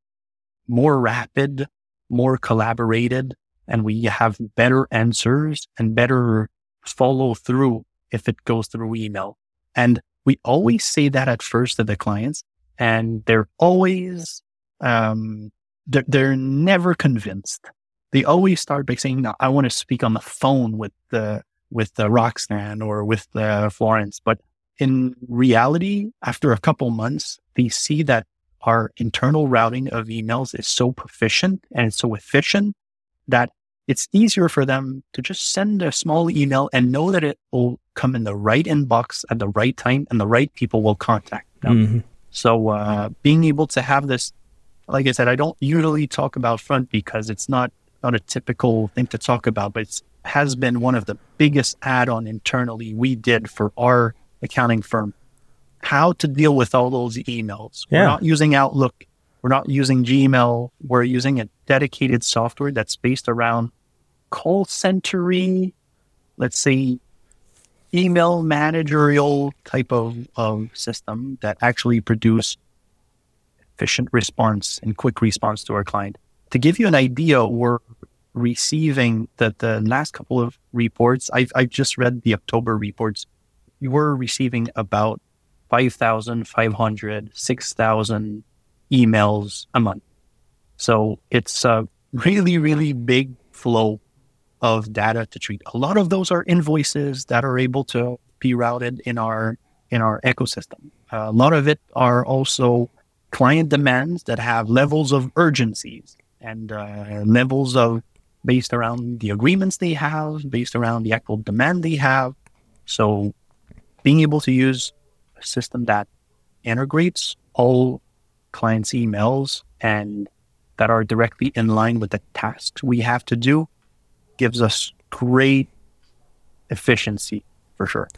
more rapid, more collaborated, and we have better answers and better follow through if it goes through email. And we always say that at first to the clients and they're always, um, they're, they're never convinced. They always start by saying, no, I want to speak on the phone with the, with the Roxanne or with the Florence. But in reality, after a couple months, they see that our internal routing of emails is so proficient and so efficient that it's easier for them to just send a small email and know that it will come in the right inbox at the right time and the right people will contact them. Mm-hmm. So, uh, being able to have this, like I said, I don't usually talk about front because it's not, not a typical thing to talk about, but it has been one of the biggest add on internally we did for our accounting firm how to deal with all those emails. Yeah. We're not using Outlook. We're not using Gmail. We're using a dedicated software that's based around call centery, let's say email managerial type of, of system that actually produce efficient response and quick response to our client. To give you an idea, we're receiving the, the last couple of reports. I've, I've just read the October reports. We were receiving about 5,500, 6,000 emails a month. So it's a really, really big flow of data to treat. A lot of those are invoices that are able to be routed in our in our ecosystem. A lot of it are also client demands that have levels of urgencies and uh, levels of based around the agreements they have, based around the actual demand they have. So being able to use a system that integrates all clients' emails and that are directly in line with the tasks we have to do gives us great efficiency for sure.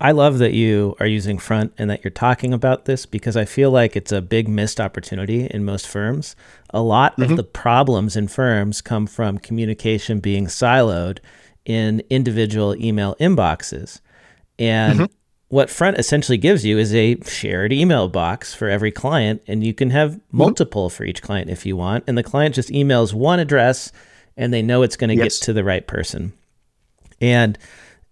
I love that you are using front and that you're talking about this because I feel like it's a big missed opportunity in most firms. A lot mm-hmm. of the problems in firms come from communication being siloed in individual email inboxes. And mm-hmm. What front essentially gives you is a shared email box for every client, and you can have mm-hmm. multiple for each client if you want. And the client just emails one address and they know it's going to yes. get to the right person. And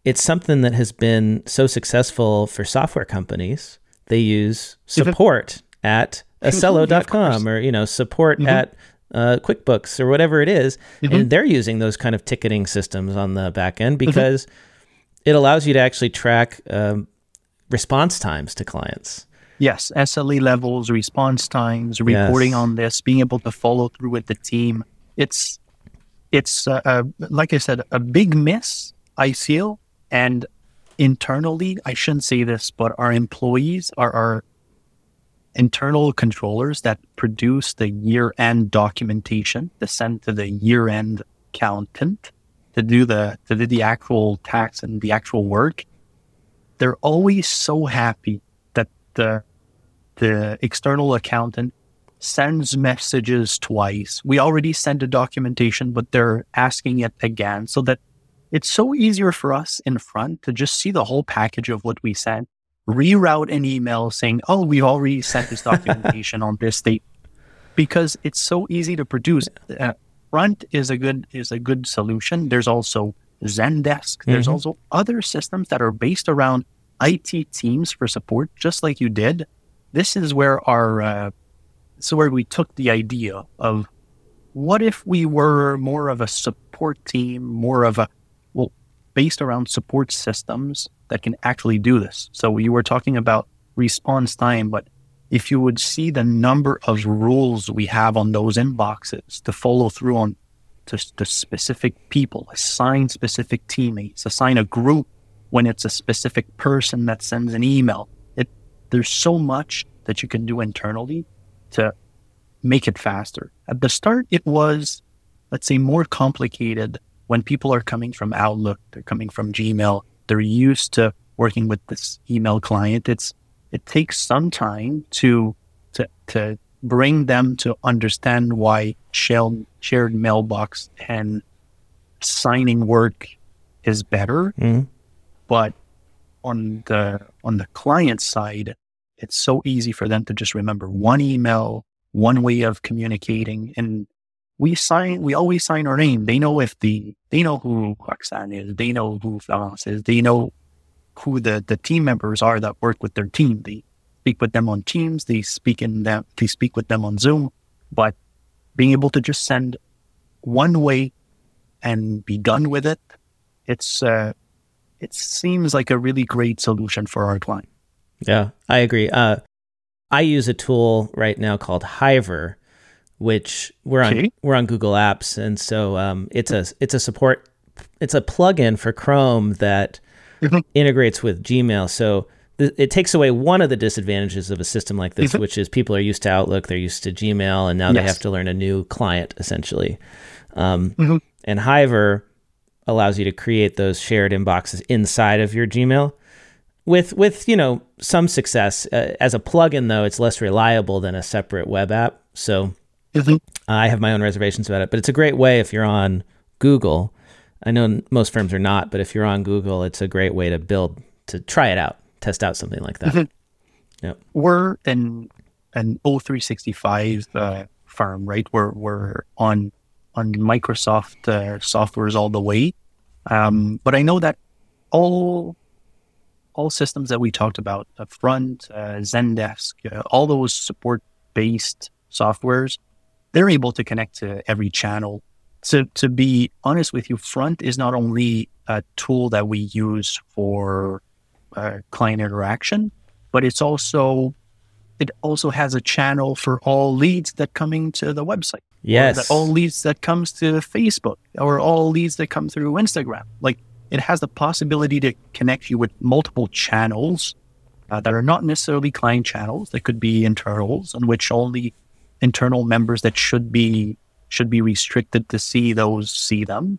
it's something that has been so successful for software companies. They use support at Accelo.com or, you know, support mm-hmm. at uh, QuickBooks or whatever it is, mm-hmm. And they're using those kind of ticketing systems on the back end mm-hmm. because mm-hmm. it allows you to actually track um, response times to clients. Yes, SLE levels, response times, reporting yes. on this, being able to follow through with the team. It's, it's uh, uh, like I said, a big miss, I feel, and internally, I shouldn't say this, but our employees are our internal controllers that produce the year end documentation to send to the year end accountant to do the to do the actual tax and the actual work. They're always so happy that the the external accountant sends messages twice. We already sent the documentation, but they're asking it again so that it's so easier for us in front to just see the whole package of what we sent, reroute an email saying, Oh, we've already sent this documentation on this date because it's so easy to produce. Uh, front is a good, is a good solution. There's also Zendesk. There's mm-hmm. also other systems that are based around IT teams for support, just like you did. This is where our, uh, so where we took the idea of what if we were more of a support team, more of a well, based around support systems that can actually do this. So you were talking about response time, but if you would see the number of rules we have on those inboxes to follow through on to, to specific people, assign specific teammates, assign a group when it's a specific person that sends an email. It there's so much that you can do internally to make it faster. At the start, it was, let's say, more complicated when people are coming from Outlook, they're coming from Gmail, they're used to working with this email client. It's it takes some time to to to bring them to understand why shared shared mailbox and signing work is better. Mm-hmm. But on the on the client side, it's so easy for them to just remember one email, one way of communicating, and we sign, we always sign our name. They know if the, they know who Roxanne is. They know who Florence is. They know who the, the team members are that work with their team. They speak with them on Teams. They speak in them, they speak with them on Zoom, but being able to just send one way and be done with it, it's, uh, it seems like a really great solution for our client. Yeah, I agree. Uh, I use a tool right now called Hiver, which we're on okay. we're on Google Apps, and so um, it's a it's a support it's a plugin for Chrome that mm-hmm. integrates with Gmail. So it takes away one of the disadvantages of a system like this, mm-hmm. which is people are used to Outlook, they're used to Gmail, and now yes. they have to learn a new client essentially. Um, mm-hmm. And Hiver allows you to create those shared inboxes inside of your Gmail with with you know some success uh, as a plugin though it's less reliable than a separate web app so Mm-hmm. I have my own reservations about it, but it's a great way if you're on Google. I know most firms are not, but if you're on Google, it's a great way to build to try it out, test out something like that. Mm-hmm. Yep. We're an an O365 uh, firm, right? We're we're on on Microsoft uh, softwares all the way. Um, but I know that all all systems that we talked about, Front, uh, Zendesk, uh, all those support based softwares, they're able to connect to every channel. So to be honest with you, Front is not only a tool that we use for uh, client interaction, but it's also it also has a channel for all leads that coming to the website. Yes. all leads that comes to Facebook or all leads that come through Instagram. Like it has the possibility to connect you with multiple channels uh, that are not necessarily client channels. They could be internals on which only internal members that should be should be restricted to see those see them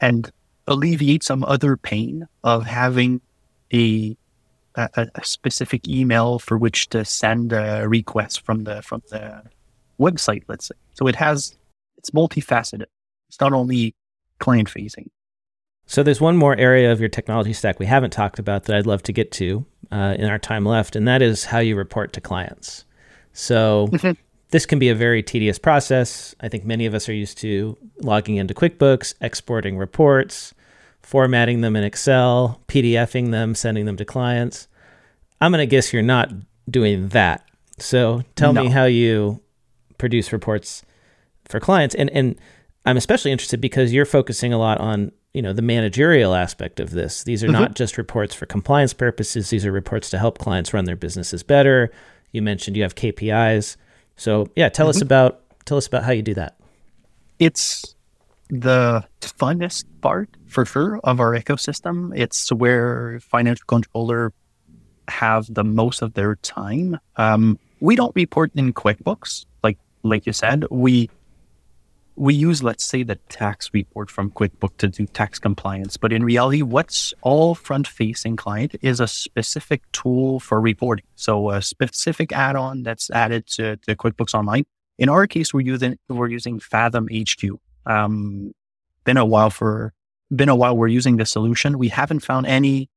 and alleviate some other pain of having a a, a specific email for which to send a request from the from the website, let's say. So it has it's multifaceted. It's not only client facing. So there's one more area of your technology stack we haven't talked about that I'd love to get to uh, in our time left, and that is how you report to clients. So this can be a very tedious process. I think many of us are used to logging into QuickBooks, exporting reports, formatting them in Excel, PDFing them, sending them to clients. I'm going to guess you're not doing that. So tell no. me how you produce reports for clients. And and I'm especially interested because you're focusing a lot on you know the managerial aspect of this. These are mm-hmm. not just reports for compliance purposes. These are reports to help clients run their businesses better. You mentioned you have KPIs. So yeah, tell mm-hmm. us about tell us about how you do that. It's the funnest part for sure of our ecosystem. It's where financial controller have the most of their time. Um, we don't report in QuickBooks, like like you said. We we use, let's say, the tax report from QuickBooks to do tax compliance. But in reality, what's all front-facing client is a specific tool for reporting. So a specific add-on that's added to, to QuickBooks Online. In our case, we're using we're using Fathom HQ. Um, been a while for been a while we're using the solution. We haven't found any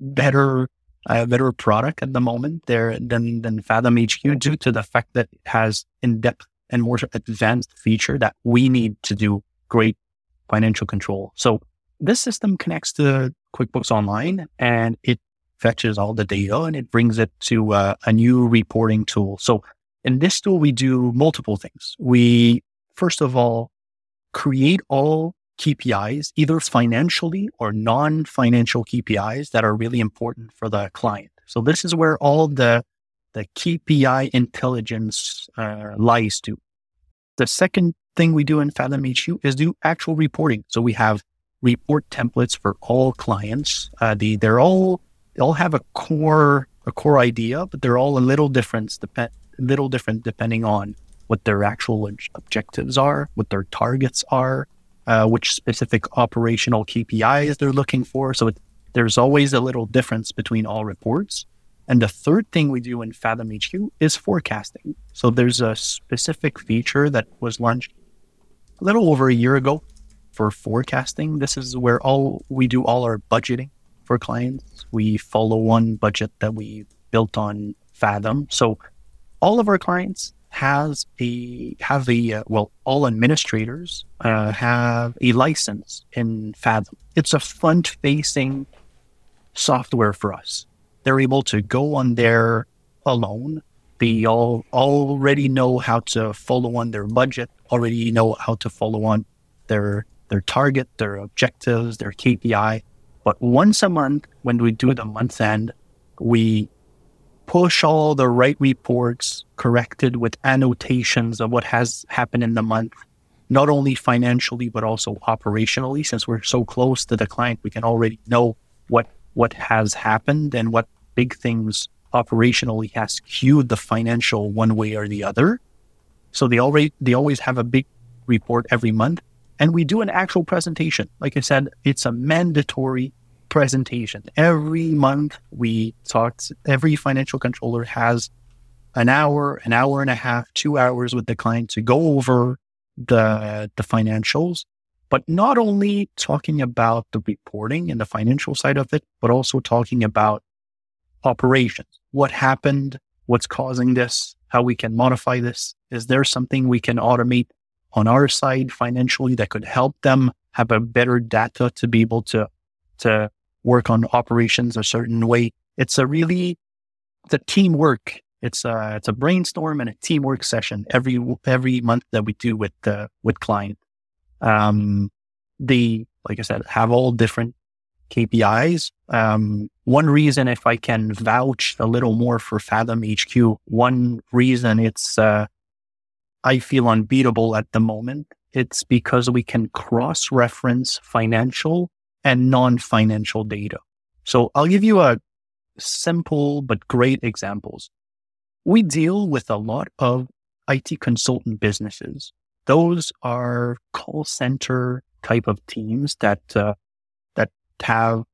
better uh, better product at the moment there than than Fathom HQ due to the fact that it has in depth and more advanced feature that we need to do great financial control. So this system connects to QuickBooks Online and it fetches all the data and it brings it to uh, a new reporting tool. So in this tool, we do multiple things. We first of all create all KPIs, either financially or non financial KPIs that are really important for the client. So this is where all the, the KPI intelligence uh, lies to. The second thing we do in Fathom HQ is do actual reporting. So we have report templates for all clients. Uh, the, they're all, they all have a core, a core idea, but they're all a little different, depend, little different depending on what their actual objectives are, what their targets are, uh, which specific operational KPIs they're looking for. So it, there's always a little difference between all reports. And the third thing we do in Fathom HQ is forecasting. So there's a specific feature that was launched a little over a year ago for forecasting. This is where all we do all our budgeting for clients. We follow one budget that we built on Fathom. So all of our clients has a have a uh, well all administrators uh, have a license in Fathom. It's a front facing software for us. They're able to go on there alone. They all already know how to follow on their budget. Already know how to follow on their their target, their objectives, their KPI. But once a month, when we do the month end, we push all the right reports corrected with annotations of what has happened in the month, not only financially, but also operationally. Since we're so close to the client, we can already know what, what has happened and what big things operationally has skewed the financial one way or the other. So they already, they always have a big report every month and we do an actual presentation. Like I said, it's a mandatory presentation. Every month we talked, every financial controller has an hour, an hour and a half, two hours with the client to go over the, the financials, but not only talking about the reporting and the financial side of it, but also talking about operations. What happened? What's causing this? How we can modify this? Is there something we can automate on our side financially that could help them have a better data to be able to, to work on operations a certain way. It's a really, it's a teamwork. It's a, it's a brainstorm and a teamwork session every, every month that we do with, uh, with client. Um, they, like I said, have all different KPIs. Um, one reason, if I can vouch a little more for Fathom HQ, one reason it's, uh, I feel unbeatable at the moment. It's because we can cross reference financial and non financial data. So I'll give you a simple but great examples. We deal with a lot of IT consultant businesses. Those are call center type of teams that, uh, that have,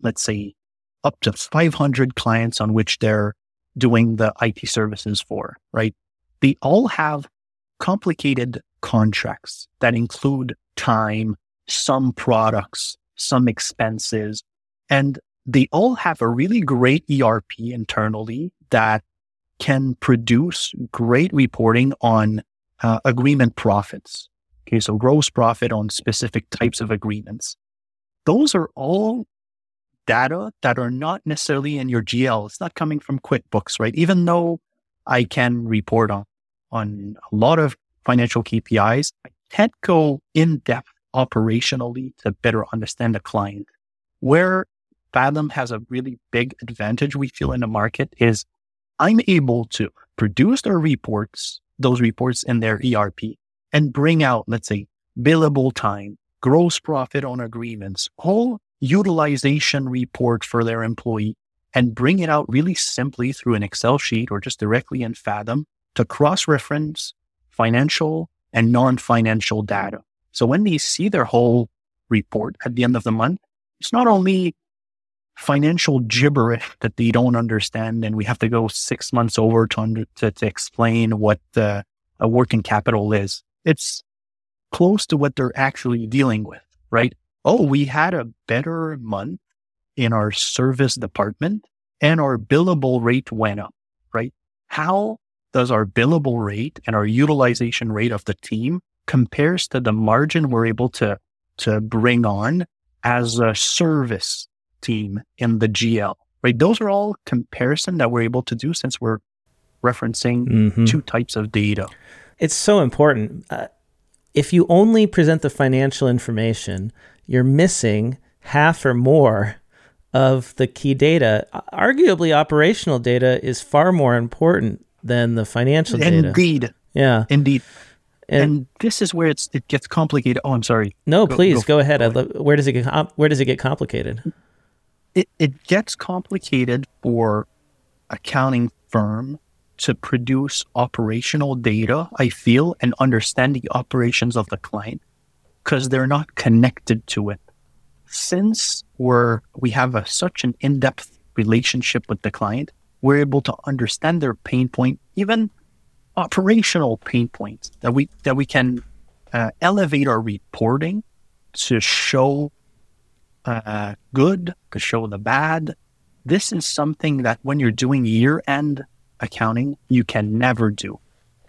let's say, up to 500 clients on which they're doing the IT services for, right? They all have complicated contracts that include time, some products, some expenses, and they all have a really great ERP internally that can produce great reporting on uh, agreement profits. Okay. So gross profit on specific types of agreements. Those are all data that are not necessarily in your GL. It's not coming from QuickBooks, right? Even though I can report on, on a lot of financial KPIs, I can't go in depth operationally to better understand the client. Where Fathom has a really big advantage we feel in the market is I'm able to produce their reports, those reports in their ERP and bring out, let's say, billable time, gross profit on agreements, whole utilization report for their employee and bring it out really simply through an Excel sheet or just directly in Fathom to cross reference financial and non financial data. So when they see their whole report at the end of the month, it's not only financial gibberish that they don't understand, and we have to go six months over to under, to, to explain what a working capital is. It's close to what they're actually dealing with, right? Oh, we had a better month in our service department and our billable rate went up, right? How does our billable rate and our utilization rate of the team compares to the margin we're able to, to bring on as a service team in the GL, right? Those are all comparison that we're able to do since we're referencing mm-hmm. two types of data. It's so important. Uh, if you only present the financial information, you're missing half or more of the key data. Arguably, operational data is far more important than the financial data. Indeed. Yeah. Indeed. And, and, this is where it's it gets complicated. Oh, I'm sorry. No, go, please go, go ahead. Go where does it get where does it get complicated? It it gets complicated for accounting firm to produce operational data. I feel and understand the operations of the client because they're not connected to it. Since we're we have a, such an in depth relationship with the client, we're able to understand their pain point, even operational pain points that we that we can uh, elevate our reporting to show uh, good, to show the bad. This is something that when you're doing year end accounting, you can never do.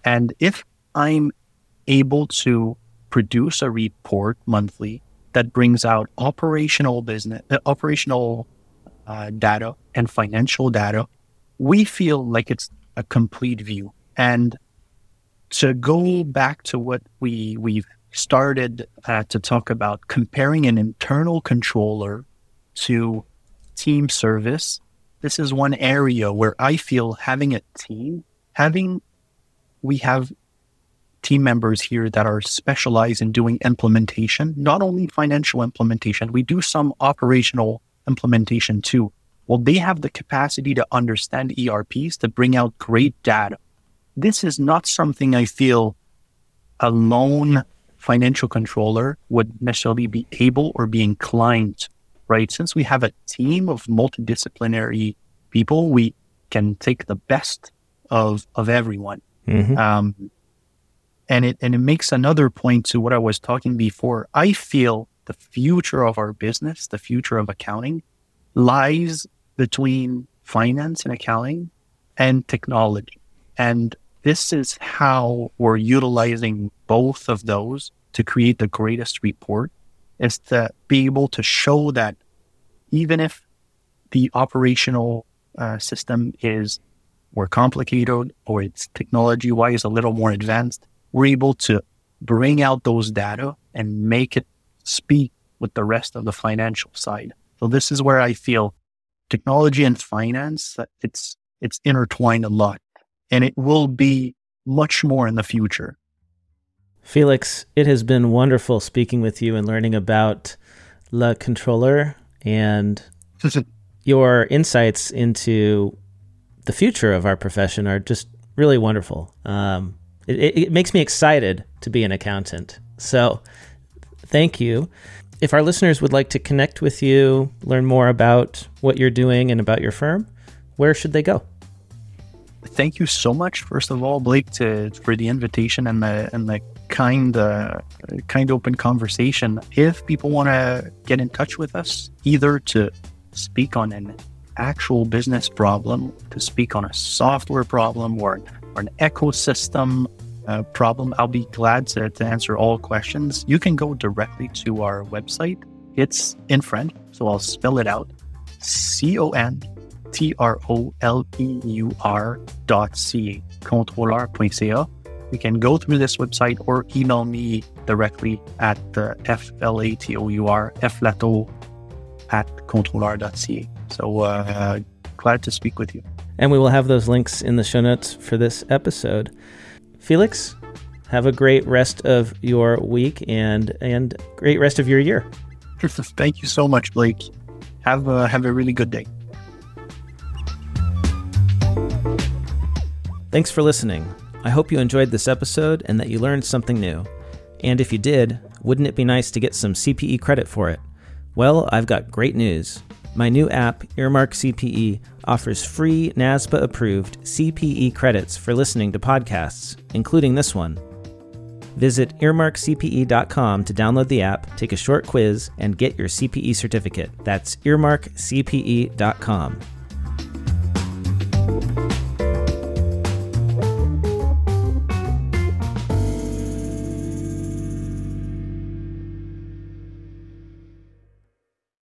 And if I'm able to produce a report monthly that brings out operational business, uh, operational uh, data and financial data, we feel like it's a complete view. And to go back to what we we've started uh, to talk about, comparing an internal controller to team service, this is one area where I feel having a team, having we have team members here that are specialized in doing implementation, not only financial implementation, we do some operational implementation too. Well, they have the capacity to understand ERPs to bring out great data. This is not something I feel a lone financial controller would necessarily be able or be inclined, right? Since we have a team of multidisciplinary people, we can take the best of of everyone. Mm-hmm. Um, and it and it makes another point to what I was talking before. I feel the future of our business, the future of accounting, lies between finance and accounting and technology. And this is how we're utilizing both of those to create the greatest report is to be able to show that even if the operational uh, system is more complicated or it's technology wise a little more advanced, we're able to bring out those data and make it speak with the rest of the financial side. So this is where I feel technology and finance it's it's intertwined a lot and it will be much more in the future. Felix, it has been wonderful speaking with you and learning about Le Contrôleur and your insights into the future of our profession are just really wonderful. Um, it, it makes me excited to be an accountant. So, thank you. If our listeners would like to connect with you, learn more about what you're doing and about your firm, where should they go? Thank you so much, first of all, Blake, to, for the invitation and the and the kind uh, kind open conversation. If people want to get in touch with us, either to speak on an actual business problem, to speak on a software problem or, or an ecosystem uh, problem, I'll be glad to, to answer all questions. You can go directly to our website. It's in French, so I'll spell it out C O N T R O L E U R dot C A, controleur.ca. You can go through this website or email me directly at uh, F L A T O U R, flatour at controleur.ca. So uh, glad to speak with you. And we will have those links in the show notes for this episode. Felix, have a great rest of your week and and great rest of your year. Thank you so much, Blake. Have a, have a really good day. Thanks for listening. I hope you enjoyed this episode and that you learned something new. And if you did, wouldn't it be nice to get some CPE credit for it? Well, I've got great news. My new app, Earmark CPE, offers free NASBA approved CPE credits for listening to podcasts, including this one. Visit earmarkcpe.com to download the app, take a short quiz, and get your CPE certificate. That's earmarkcpe.com.